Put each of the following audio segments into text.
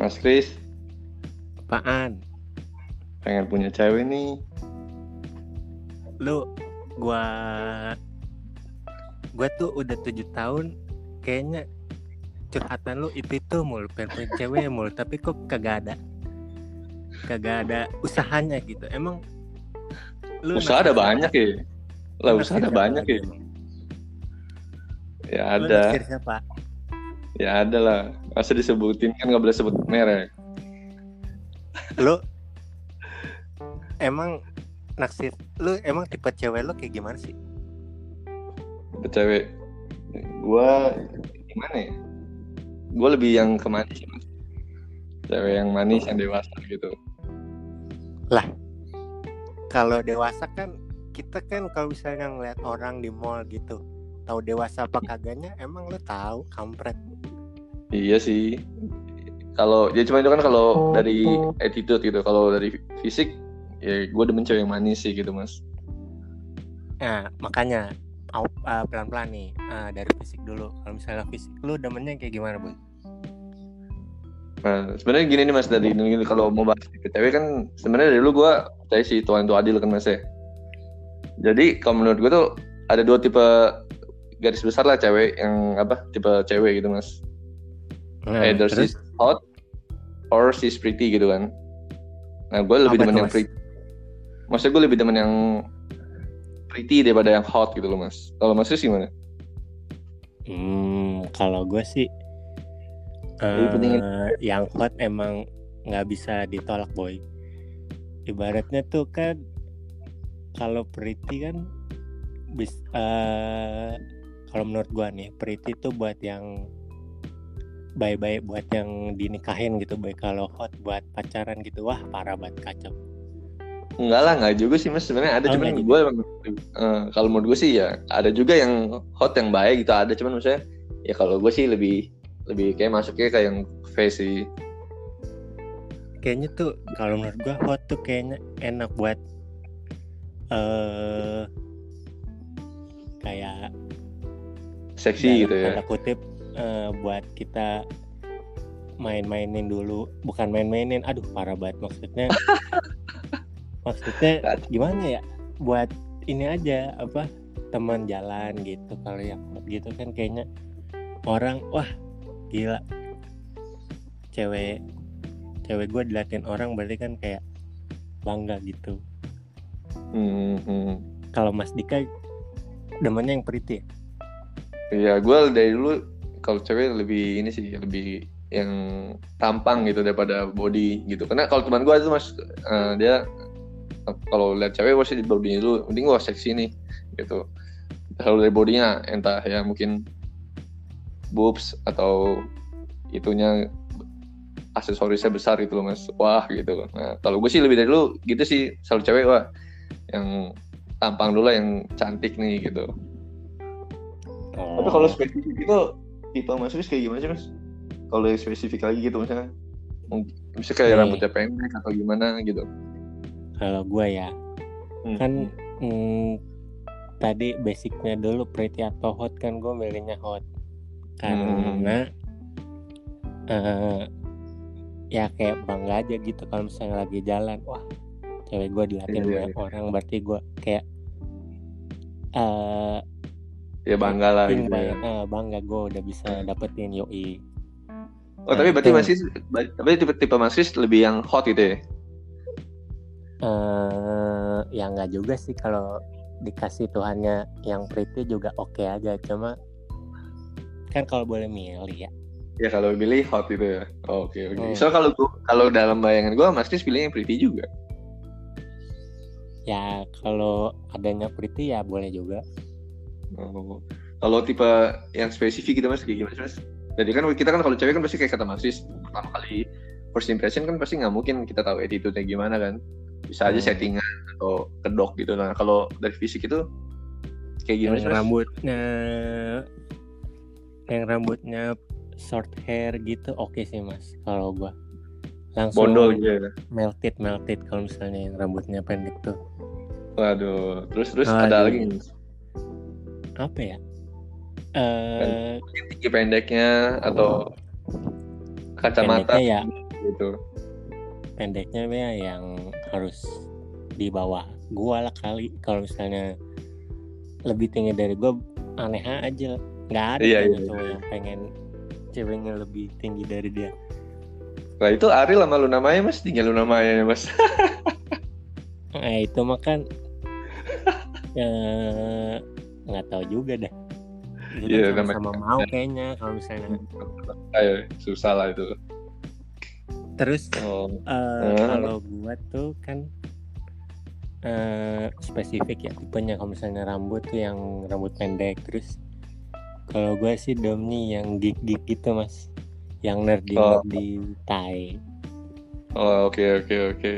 Mas Kris, Apaan? pengen punya cewek nih. Lu gua gua tuh udah tujuh tahun kayaknya curhatan lu itu itu mulu pengen punya cewek mulu tapi kok kagak ada kagak ada usahanya gitu emang lu Usaha ada banyak ya. Lah usaha ada banyak ya. Ya ada, siapa ya ada lah. Masa disebutin kan nggak boleh sebut merek. lu emang naksir lu emang tipe cewek lu kayak gimana sih Tipe cewek. Gua gimana ya? Gua lebih yang ke manis sih, Mas. Cewek yang manis, yang dewasa gitu. kalau dewasa kan kita kan kalau misalnya ngeliat orang di mall gitu tahu dewasa apa kagaknya emang lu tahu kampret Iya sih. Kalau ya cuma itu kan kalau dari attitude gitu. Kalau dari fisik ya gue demen cewek yang manis sih gitu mas. nah makanya uh, pelan-pelan nih uh, dari fisik dulu kalau misalnya fisik lu demennya kayak gimana boy Nah sebenarnya gini nih mas dari ini kalau mau bahas cewek kan sebenarnya dari dulu gue percaya sih Tuhan itu adil kan mas ya. Jadi kalau menurut gue tuh ada dua tipe garis besar lah cewek yang apa tipe cewek gitu mas. Nah, Either terus she's hot or she's pretty gitu kan. Nah gue lebih demen yang Mas? pretty. Maksudnya gue lebih demen yang pretty daripada yang hot gitu loh mas. Kalau mas Riz gimana? hmm, kalau gue sih eh, yang hot emang nggak bisa ditolak boy ibaratnya tuh kan kalau pretty kan bis eh, kalau menurut gua nih pretty tuh buat yang baik-baik buat yang dinikahin gitu baik kalau hot buat pacaran gitu wah parah banget kacau Enggak lah, enggak juga sih mas. Sebenarnya ada Oh, cuman gue emang eh, kalau menurut gue sih ya ada juga yang hot yang baik gitu ada cuman maksudnya ya kalau gue sih lebih lebih kayak masuknya kayak yang face sih. kayaknya tuh kalau menurut gua hot tuh kayaknya enak buat eh kayak seksi gitu ya. tanda kutip eh, buat kita main-mainin dulu. Bukan main-mainin aduh parah banget. Maksudnya maksudnya gimana ya? Buat ini aja apa teman jalan gitu kalau yang gitu kan kayaknya orang wah gila. Cewek cewek gue diliatin orang berarti kan kayak bangga gitu. Hmm, hmm. kalau Mas Dika demennya yang pretty ya? Iya, gue dari dulu kalau cewek lebih ini sih lebih yang tampang gitu daripada body gitu. Karena kalau teman gue itu mas eh, dia kalau lihat cewek pasti di body dulu, mending gue seksi nih gitu. Kalau dari bodinya entah ya mungkin boobs atau itunya aksesorisnya besar gitu loh mas. Wah gitu. Nah kalau gue sih lebih dari dulu gitu sih selalu cewek wah yang tampang dulu lah, yang cantik nih gitu. Tapi kalau Oh. spesifik itu tipe Mas Riz kayak gimana sih Mas? Kalau yang spesifik lagi gitu misalnya mungkin bisa kayak Nih. rambutnya pendek atau gimana gitu. kalau gue ya Hmm. kan mm, tadi basicnya dulu pretty atau hot kan gue milihnya hot karena eh, ya kayak bangga aja gitu kalau misalnya lagi jalan wah cewek gue diliatin Iya, banyak orang berarti gue kayak eh ya bangga lah gitu. ya. eh, bangga gue udah bisa dapetin yoi Oh tapi berarti Itu. Mas Riz, tapi tipe tipe Mas Riz lebih yang hot gitu ya? eh ya nggak juga sih kalau dikasih Tuhannya yang pretty juga oke aja cuma kan kalau boleh milih ya Ya kalau pilih hot gitu ya. Oh, Oke oke. Hmm. So kalau kalau dalam bayangan gue Mas pilih yang pretty juga. ya kalau adanya pretty ya boleh juga Oh. Kalau tipe yang spesifik gitu Mas kayak gimana sih, Mas? Jadi kan kita kan kalau cewek kan pasti kayak kata Mas Riz pertama kali first impression kan pasti nggak mungkin kita tahu attitude-nya gimana kan. Bisa aja Hmm. settingan atau kedok gitu. Nah kalau dari fisik itu kayak gimana yang sih Mas? rambutnya yang rambutnya short hair gitu oke sih mas kalau gua langsung Bondol gitu ya. melted melted kalau misalnya yang rambutnya pendek tuh Waduh. Terus terus ada lagi. Apa ya? Tinggi pendeknya atau kacamata pendeknya ya. gitu. Pendeknya ya yang harus di bawah gua lah kali. Kalau misalnya lebih tinggi dari gua aneh aja. Nggak ada Iya, iya, cowok yang pengen ceweknya lebih tinggi dari dia. Nah itu Ariel sama lu namanya mas, tinggal lu namanya mas. nah itu mah kan eh, nggak tahu juga dah itu Iya, kan namanya- sama-sama mau kayaknya kalau misalnya Ayo, susah lah itu. terus Oh, Hmm. kalau gua tuh kan eh spesifik ya tipenya kalau misalnya rambut tuh yang rambut pendek terus kalau gua sih domni yang gig gig gitu mas yang nerdy Oh. nerdy tai oh, oke oke oke.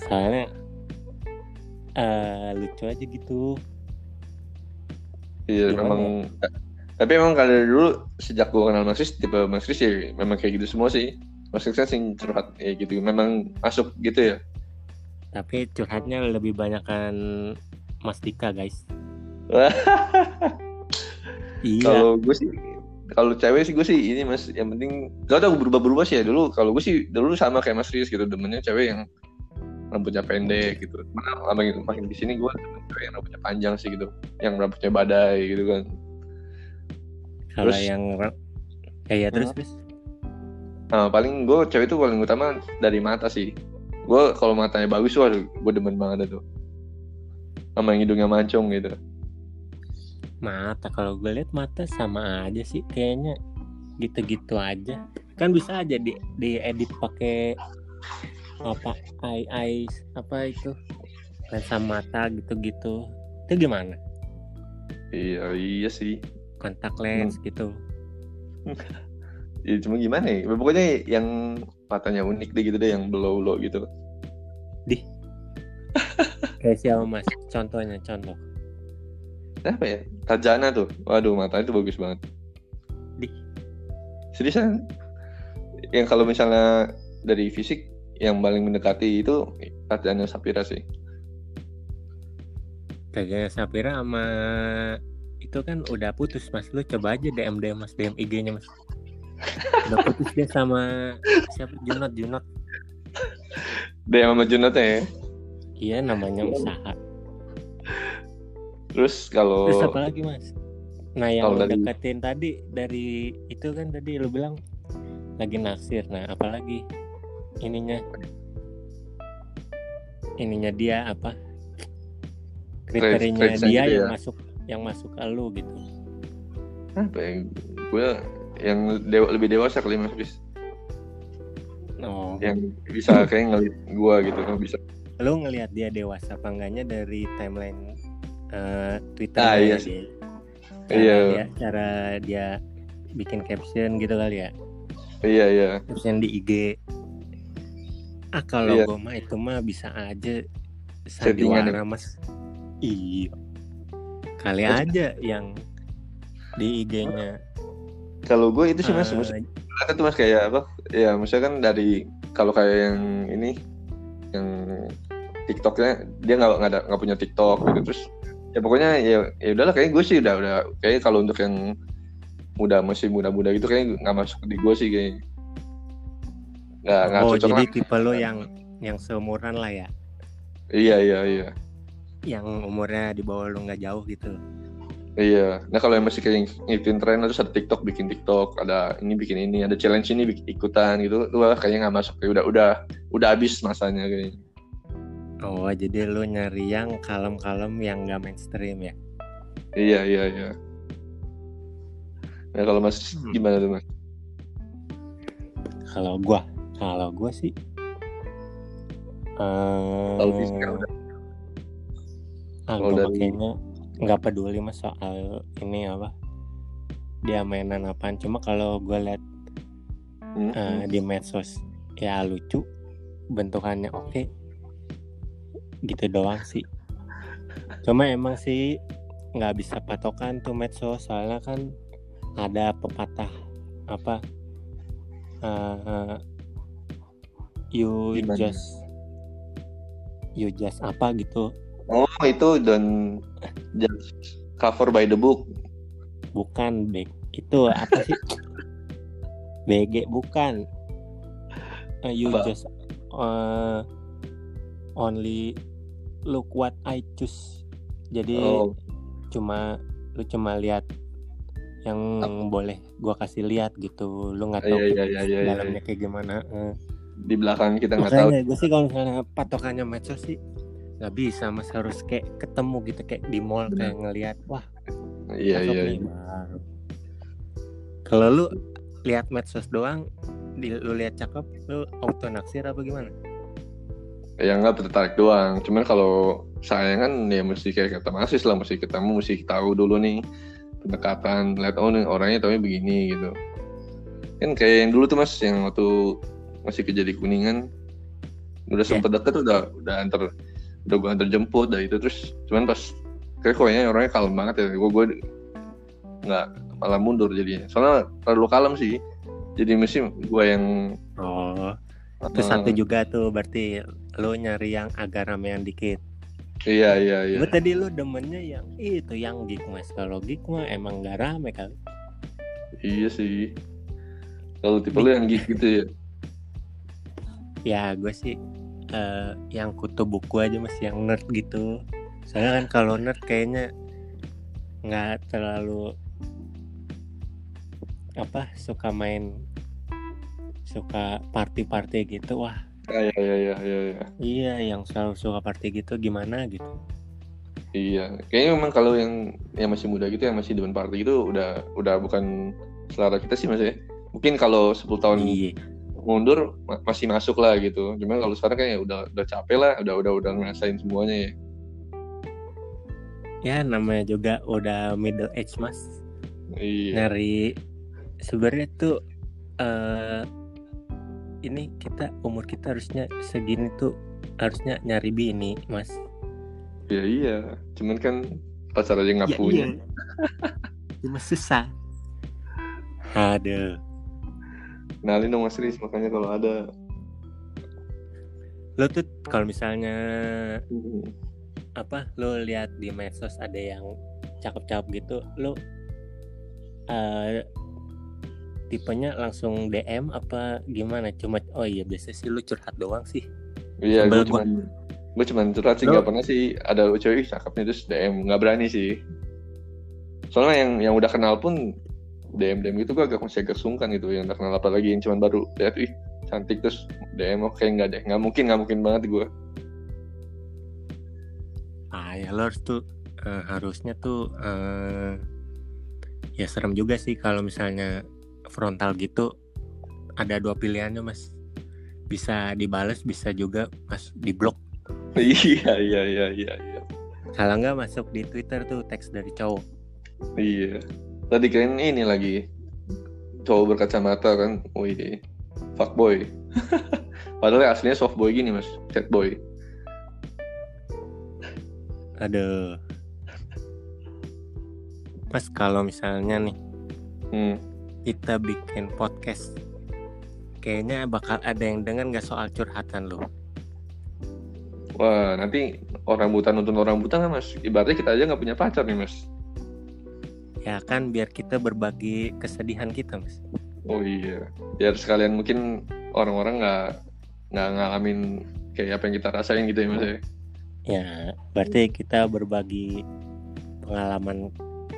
soalnya eh lucu aja gitu Iya Gimana memang. Tapi emang kalau dulu sejak gua kenal Mas Kris, tipe Mas Kris ya memang kayak gitu semua sih. Mas Kris kan sing curhat ya gitu. Memang masuk gitu ya. tapi curhatnya lebih banyak kan Mas Dika guys iya Kalau gue sih kalau cewek sih gue sih ini mas yang penting gak tau berubah-berubah sih ya dulu kalau gue sih dulu sama kayak mas Riz gitu demennya cewek yang rambutnya pendek gitu. Mana makin makin di sini gue cewek yang rambutnya panjang sih gitu. Yang rambutnya badai gitu kan. Kalau terus- yang eh, ya terus terus. Nah, paling gue cewek itu paling utama dari mata sih. Gue kalau matanya bagus waduh gue demen banget tuh sama yang hidungnya mancung gitu. Mata kalau gue lihat mata sama aja sih kayaknya. Gitu-gitu aja. Kan bisa aja di di edit pakai apa eye eyes apa itu? Lensa mata gitu-gitu. Itu gimana? Iya iya sih. Kontak lens gitu. Ya cuma gimana ya? Pokoknya yang matanya unik deh gitu deh yang below below gitu kayak siapa mas? Contohnya contoh. Apa ya? Tajana tuh. Waduh matanya tuh bagus banget. Di seriusan? Yang kalau misalnya dari fisik yang paling mendekati itu Tajana Sapira sih. Kayaknya Sapira sama itu kan udah putus mas. Lu coba aja DM DM mas. DM IG nya mas. Udah putus dia sama siapa? Junot Junot. Dia sama Junotnya ya? Iya namanya usaha. Terus kalau Terus apa lagi mas? Nah yang lu dari- deketin tadi dari itu kan tadi lu bilang lagi naksir. Nah apalagi ininya ininya dia apa? Kriterinya dia yang ya. masuk yang masuk ke lu gitu. apa ya gue yang dewa, lebih dewasa kali mas bis Oh, yang bisa kayak ngeliat gue gitu kan bisa lu ngelihat dia dewasa apa enggaknya dari timeline eh, Twitter Ah, iya dia. Cara Iya. dia, cara dia bikin caption gitu kali ya. iya iya caption di IG ah kalau Iya. gue mah itu mah bisa aja sandiwara mas. Iya. Kali Terus- aja yang di IG-nya kalau gue itu sih mas, eh, mas ada tuh mas kayak apa? Ya misalnya kan dari kalau kayak yang ini yang TikToknya dia nggak nggak ada nggak punya TikTok gitu. Terus ya pokoknya ya ya udahlah kayak gue sih udah udah kayak kalau untuk yang muda masih muda-muda gitu kayak nggak masuk di gue sih kayak nggak nggak oh cocok jadi lah. tipe lo yang yang seumuran lah ya iya iya iya yang umurnya di bawah lo nggak jauh gitu iya nah kalau yang masih kayak ngikutin tren terus ada TikTok bikin TikTok ada ini bikin ini ada challenge ini bikin ikutan gitu tuh kayaknya nggak masuk kayak udah udah udah habis masanya kayaknya oh jadi lo nyari yang kalem-kalem yang nggak mainstream ya Iya iya iya. Nah kalau Mas Hmm. gimana tuh Mas? kalau gua kalau gua sih eh Kalau fisik kan udah. Ah, nggak peduli mas soal ini apa dia mainan apaan cuma kalau gue liat Hmm, eh, di medsos ya lucu bentukannya oke gitu doang sih cuma emang sih nggak bisa patokan tuh medsos soalnya kan ada pepatah apa eh, you Gimana? just you just apa gitu Oh itu dan just cover by the book. bukan beg itu apa sih BG bukan uh, you Apa? just uh, only look what I choose jadi Oh, cuma lu cuma lihat yang boleh gua kasih lihat gitu lu nggak tahu iya iya iya iya. iya. dalamnya kayak gimana eh. Di belakang kita nggak tahu. gue sih kalau misalnya patokannya medsos sih nggak bisa mas harus kayak ketemu gitu kayak di mall Benar. kayak ngelihat wah Iya cakep iya. iya. baru. kalau lu lihat medsos doang di, lu lihat cakep lu auto naksir apa gimana Ya nggak tertarik doang. Cuman kalau saya kan ya mesti kayak kata Masis lah, mesti ketemu, mesti tahu dulu nih pendekatan, lihat oh nih orangnya taunya begini gitu. Kan kayak yang dulu tuh mas, yang waktu masih kerja di kuningan, udah Ya. sempet deket udah udah antar udah gua antar jemput dah itu. Terus cuman pas kayak kayaknya orangnya kalem banget ya. Gue gue nggak malah mundur jadinya. Soalnya terlalu kalem sih. Jadi mesti gue yang oh. Terus eh, satu juga tuh berarti lu nyari yang agak ramean dikit. Iya iya iya. Gue tadi lu demennya yang itu yang geek mas kalau geek mah emang gak rame kali. Iya sih. Kalau tipe lu yang geek gitu ya. Ya gue sih eh, yang kutu buku aja mas yang nerd gitu soalnya kan kalau nerd kayaknya nggak terlalu apa suka main suka party-party gitu wah Ah, Iya iya iya iya. iya. iya yang selalu suka party gitu gimana gitu Iya. Kayaknya memang kalau yang yang masih muda gitu yang masih demen party gitu udah udah bukan selera kita sih mas ya. Mungkin kalau 10 tahun iya mundur ma- masih masuk lah gitu. Cuman kalau sekarang kayak udah udah capek lah, udah udah udah ngerasain semuanya ya. ya namanya juga udah middle age mas Iya. nyari sebenarnya tuh eh ini kita umur kita harusnya segini tuh harusnya nyari bini mas Iya iya. Cuman kan pacar aja nggak Ya, punya. iya. cuma susah aduh Kenalin dong Mas Riz makanya kalau ada. lo tuh kalau misalnya apa lo lihat di medsos ada yang cakep-cakep gitu lo eh tipenya langsung DM apa gimana cuma oh iya biasa sih lu curhat doang sih Iya, gue cuman gue cuman curhat sih Lo- nggak pernah sih ada cewek "Ih, cakep nih terus DM nggak berani sih. Soalnya yang yang udah kenal pun DM DM gitu gue agak masih agak sungkan gitu yang udah kenal apalagi yang cuman baru lihat ih cantik terus DM oke nggak deh nggak mungkin nggak mungkin banget gue. ah ya lo harus tuh eh, harusnya tuh eh, ya serem juga sih kalau misalnya frontal gitu ada dua pilihannya mas bisa dibales bisa juga mas diblok iya iya iya iya iya. kalau nggak masuk di twitter tuh teks dari cowok Iya. Tadi kirain ini lagi cowok berkacamata kan, wih, fuckboy. Padahal aslinya soft boy gini mas, sad boy. aduh mas kalau misalnya nih Hmm. kita bikin podcast kayaknya bakal ada yang denger nggak soal curhatan lo Wah, nanti orang buta nonton orang buta kan mas? Ibaratnya kita aja nggak punya pacar nih mas. Ya kan biar kita berbagi kesedihan kita mas Oh iya. Biar sekalian mungkin orang-orang nggak nggak ngalamin kayak apa yang kita rasain gitu ya mas ya. ya berarti kita berbagi pengalaman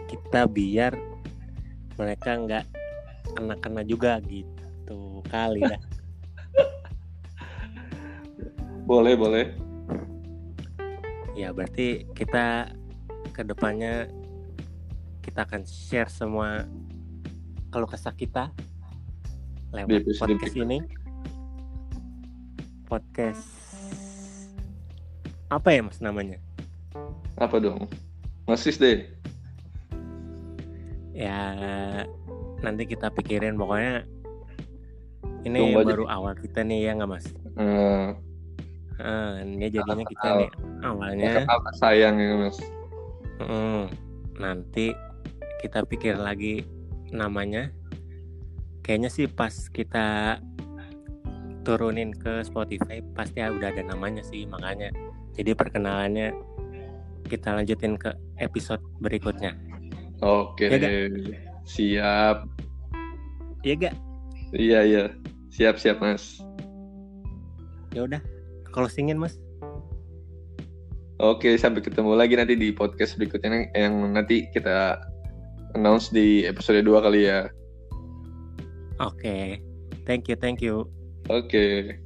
kita biar mereka nggak kena-kena juga gitu kali dah Boleh boleh. ya berarti kita ke depannya kita akan share semua kalau kesah kita lewat episode podcast ini podcast apa ya mas namanya Apa dong? Masis deh. ya nanti kita pikirin pokoknya ini Tunggu aja. baru awal kita nih ya nggak mas Eh, Ah, ini jadinya kita nih awalnya sayang ya mas. mm, nanti kita pikir lagi namanya kayaknya sih pas kita turunin ke Spotify pasti udah ada namanya sih makanya jadi perkenalannya kita lanjutin ke episode berikutnya Oke. Ya, Gak? Siap. iya gak Iya iya. Siap siap mas. ya udah closingin mas Oke, sampai ketemu lagi nanti di podcast berikutnya yang nanti kita announce di episode 2 kali ya. oke thank you thank you Oke.